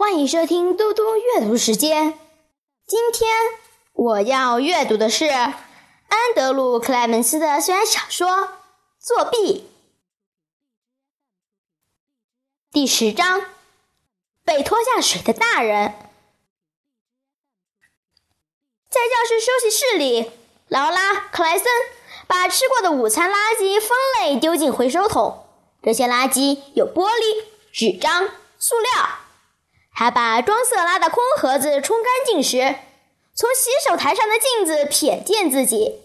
欢迎收听嘟嘟阅读时间。今天我要阅读的是安德鲁·克莱门斯的虽然小说《作弊》第十章：被拖下水的大人。在教室休息室里，劳拉·克莱森把吃过的午餐垃圾分类丢进回收桶。这些垃圾有玻璃、纸张、塑料。他把装色拉的空盒子冲干净时，从洗手台上的镜子瞥见自己。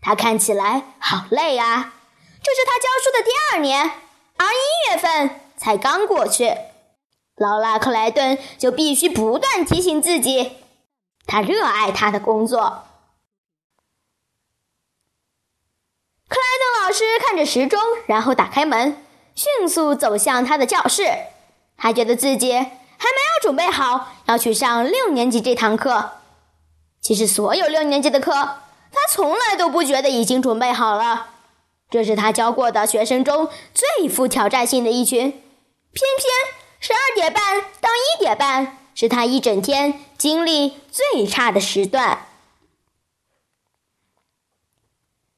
他看起来好累啊！这是他教书的第二年，而一月份才刚过去。劳拉·克莱顿就必须不断提醒自己，他热爱他的工作。克莱顿老师看着时钟，然后打开门，迅速走向他的教室。他觉得自己。还没有准备好要去上六年级这堂课。其实，所有六年级的课，他从来都不觉得已经准备好了。这是他教过的学生中最富挑战性的一群。偏偏十二点半到一点半是他一整天精力最差的时段。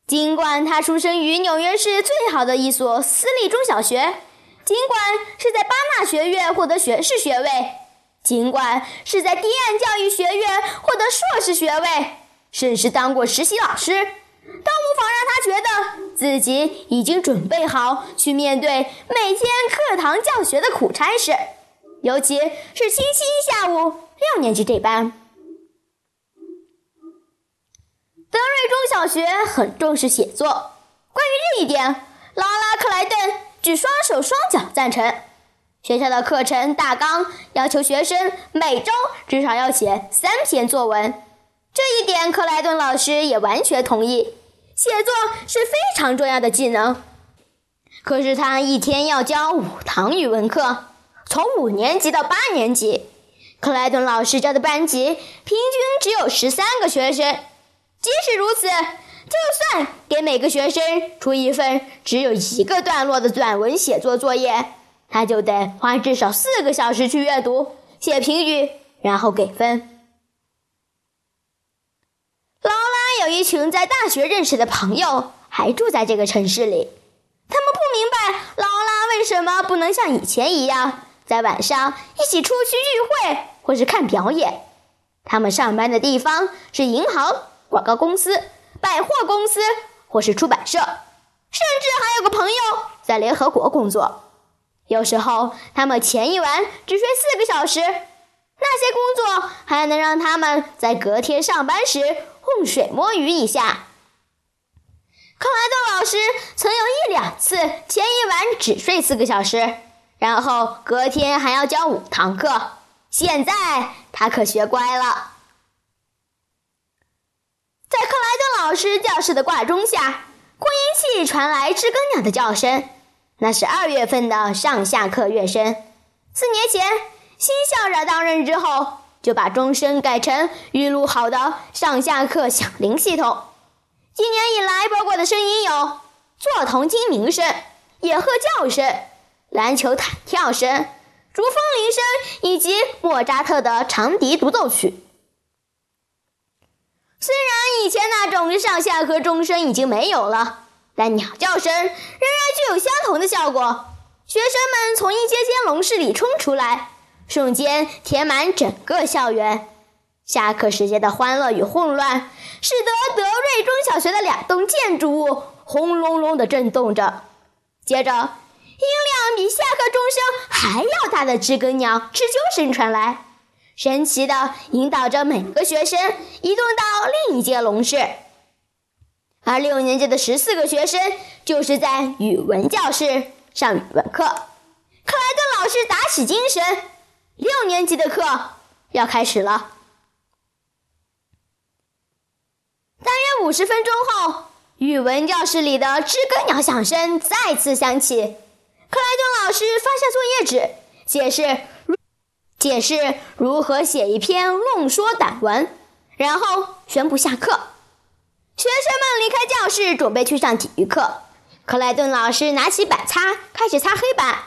尽管他出生于纽约市最好的一所私立中小学。尽管是在巴纳学院获得学士学位，尽管是在堤岸教育学院获得硕士学位，甚至当过实习老师，都无法让他觉得自己已经准备好去面对每天课堂教学的苦差事，尤其是星期一下午六年级这班。德瑞中小学很重视写作，关于这一点，劳拉·克莱顿。举双手双脚赞成。学校的课程大纲要求学生每周至少要写三篇作文，这一点克莱顿老师也完全同意。写作是非常重要的技能。可是他一天要教五堂语文课，从五年级到八年级，克莱顿老师教的班级平均只有十三个学生。即使如此。就算给每个学生出一份只有一个段落的短文写作作业，他就得花至少四个小时去阅读、写评语，然后给分。劳拉有一群在大学认识的朋友，还住在这个城市里。他们不明白劳拉为什么不能像以前一样，在晚上一起出去聚会或是看表演。他们上班的地方是银行、广告公司。百货公司或是出版社，甚至还有个朋友在联合国工作。有时候他们前一晚只睡四个小时，那些工作还能让他们在隔天上班时浑水摸鱼一下。克莱顿老师曾有一两次前一晚只睡四个小时，然后隔天还要教五堂课。现在他可学乖了。在克莱顿老师教室的挂钟下，扩音器传来知更鸟的叫声。那是二月份的上下课乐声。四年前，新校长当任之后，就把钟声改成预录好的上下课响铃系统。今年以来，包括的声音有座童鸡鸣声、野鹤叫声、篮球弹跳声、竹风铃声以及莫扎特的长笛独奏曲。虽然以前那种上下课钟声已经没有了，但鸟叫声仍然具有相同的效果。学生们从一间间笼室里冲出来，瞬间填满整个校园。下课时间的欢乐与混乱，使得德瑞中小学的两栋建筑物轰隆隆地震动着。接着，音量比下课钟声还要大的知更鸟吃啾声传来。神奇的引导着每个学生移动到另一间笼室，而六年级的十四个学生就是在语文教室上语文课。克莱顿老师打起精神，六年级的课要开始了。大约五十分钟后，语文教室里的知更鸟响声再次响起。克莱顿老师发下作业纸，解释。解释如何写一篇论说短文，然后宣布下课。学生们离开教室，准备去上体育课。克莱顿老师拿起板擦，开始擦黑板。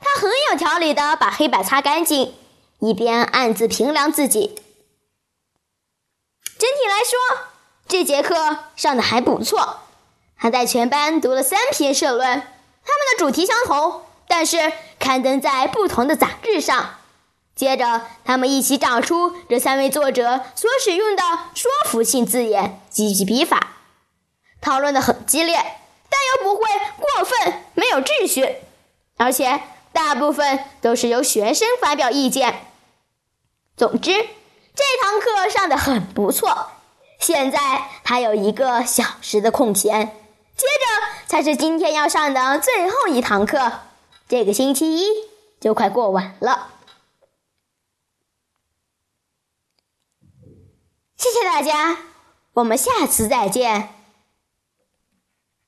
他很有条理地把黑板擦干净，一边暗自评量自己。整体来说，这节课上的还不错。他在全班读了三篇社论，他们的主题相同，但是刊登在不同的杂志上。接着，他们一起找出这三位作者所使用的说服性字眼及其笔法，讨论的很激烈，但又不会过分没有秩序，而且大部分都是由学生发表意见。总之，这堂课上的很不错。现在还有一个小时的空闲，接着才是今天要上的最后一堂课，这个星期一就快过完了。谢谢大家，我们下次再见。